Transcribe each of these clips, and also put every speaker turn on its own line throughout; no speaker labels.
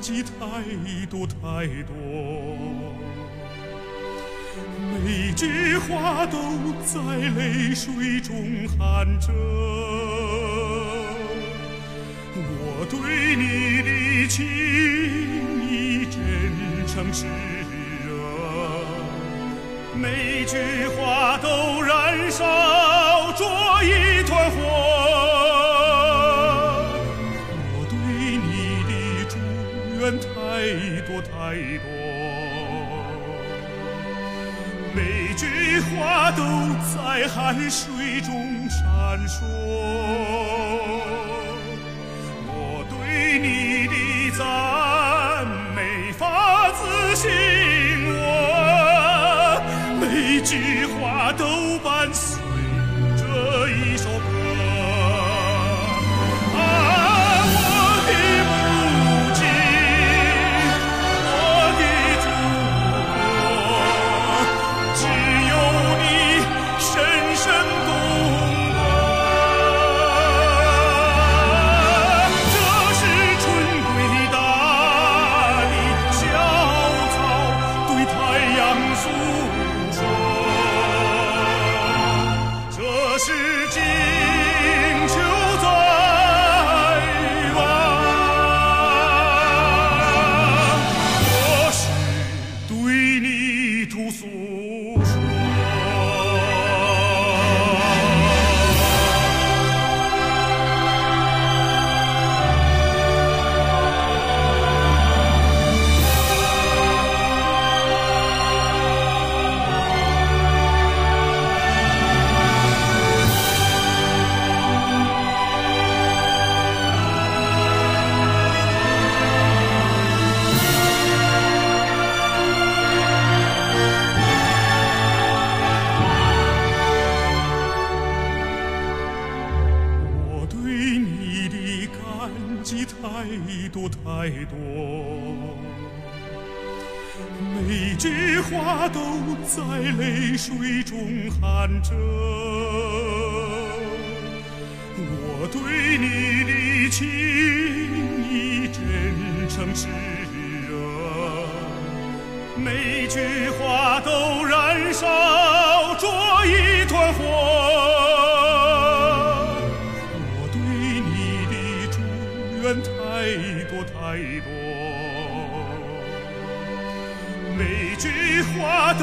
记太多太多，每句话都在泪水中含着。我对你的情意真诚炽热，每句话都燃烧太多，每句话都在汗水中闪烁。我对你的赞美发自心窝，每句话都伴随太多太多，每句话都在泪水中含着。我对你的情意真诚炽热，每句话都祝愿太多太多，每句话都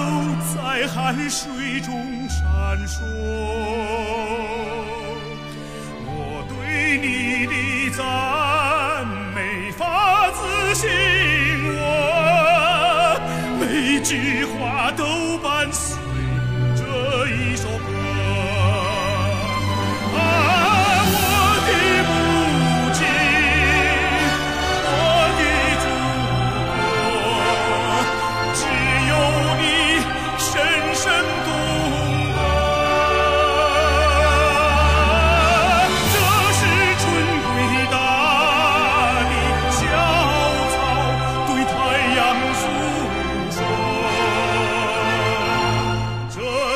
在汗水中闪烁。我对你的赞美发自心窝，每句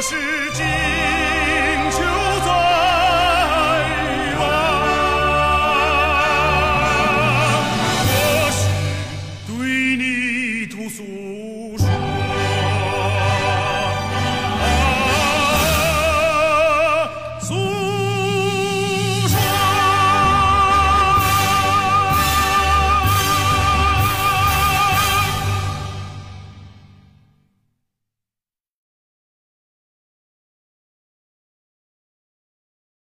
是